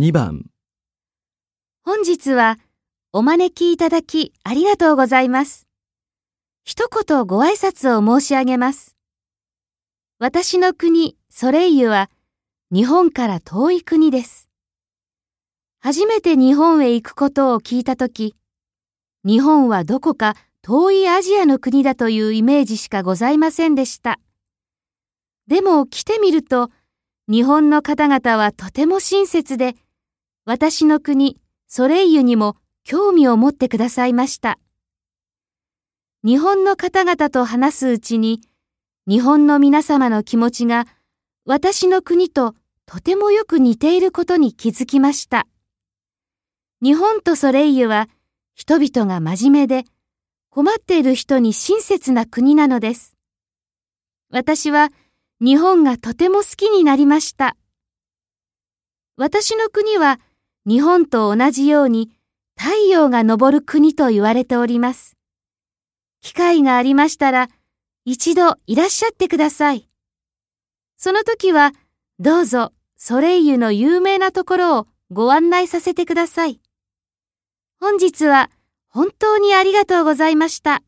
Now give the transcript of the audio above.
2番本日はお招きいただきありがとうございます。一言ご挨拶を申し上げます。私の国、ソレイユは日本から遠い国です。初めて日本へ行くことを聞いたとき、日本はどこか遠いアジアの国だというイメージしかございませんでした。でも来てみると、日本の方々はとても親切で、私の国、ソレイユにも興味を持ってくださいました。日本の方々と話すうちに、日本の皆様の気持ちが私の国ととてもよく似ていることに気づきました。日本とソレイユは人々が真面目で困っている人に親切な国なのです。私は日本がとても好きになりました。私の国は日本と同じように太陽が昇る国と言われております。機会がありましたら一度いらっしゃってください。その時はどうぞソレイユの有名なところをご案内させてください。本日は本当にありがとうございました。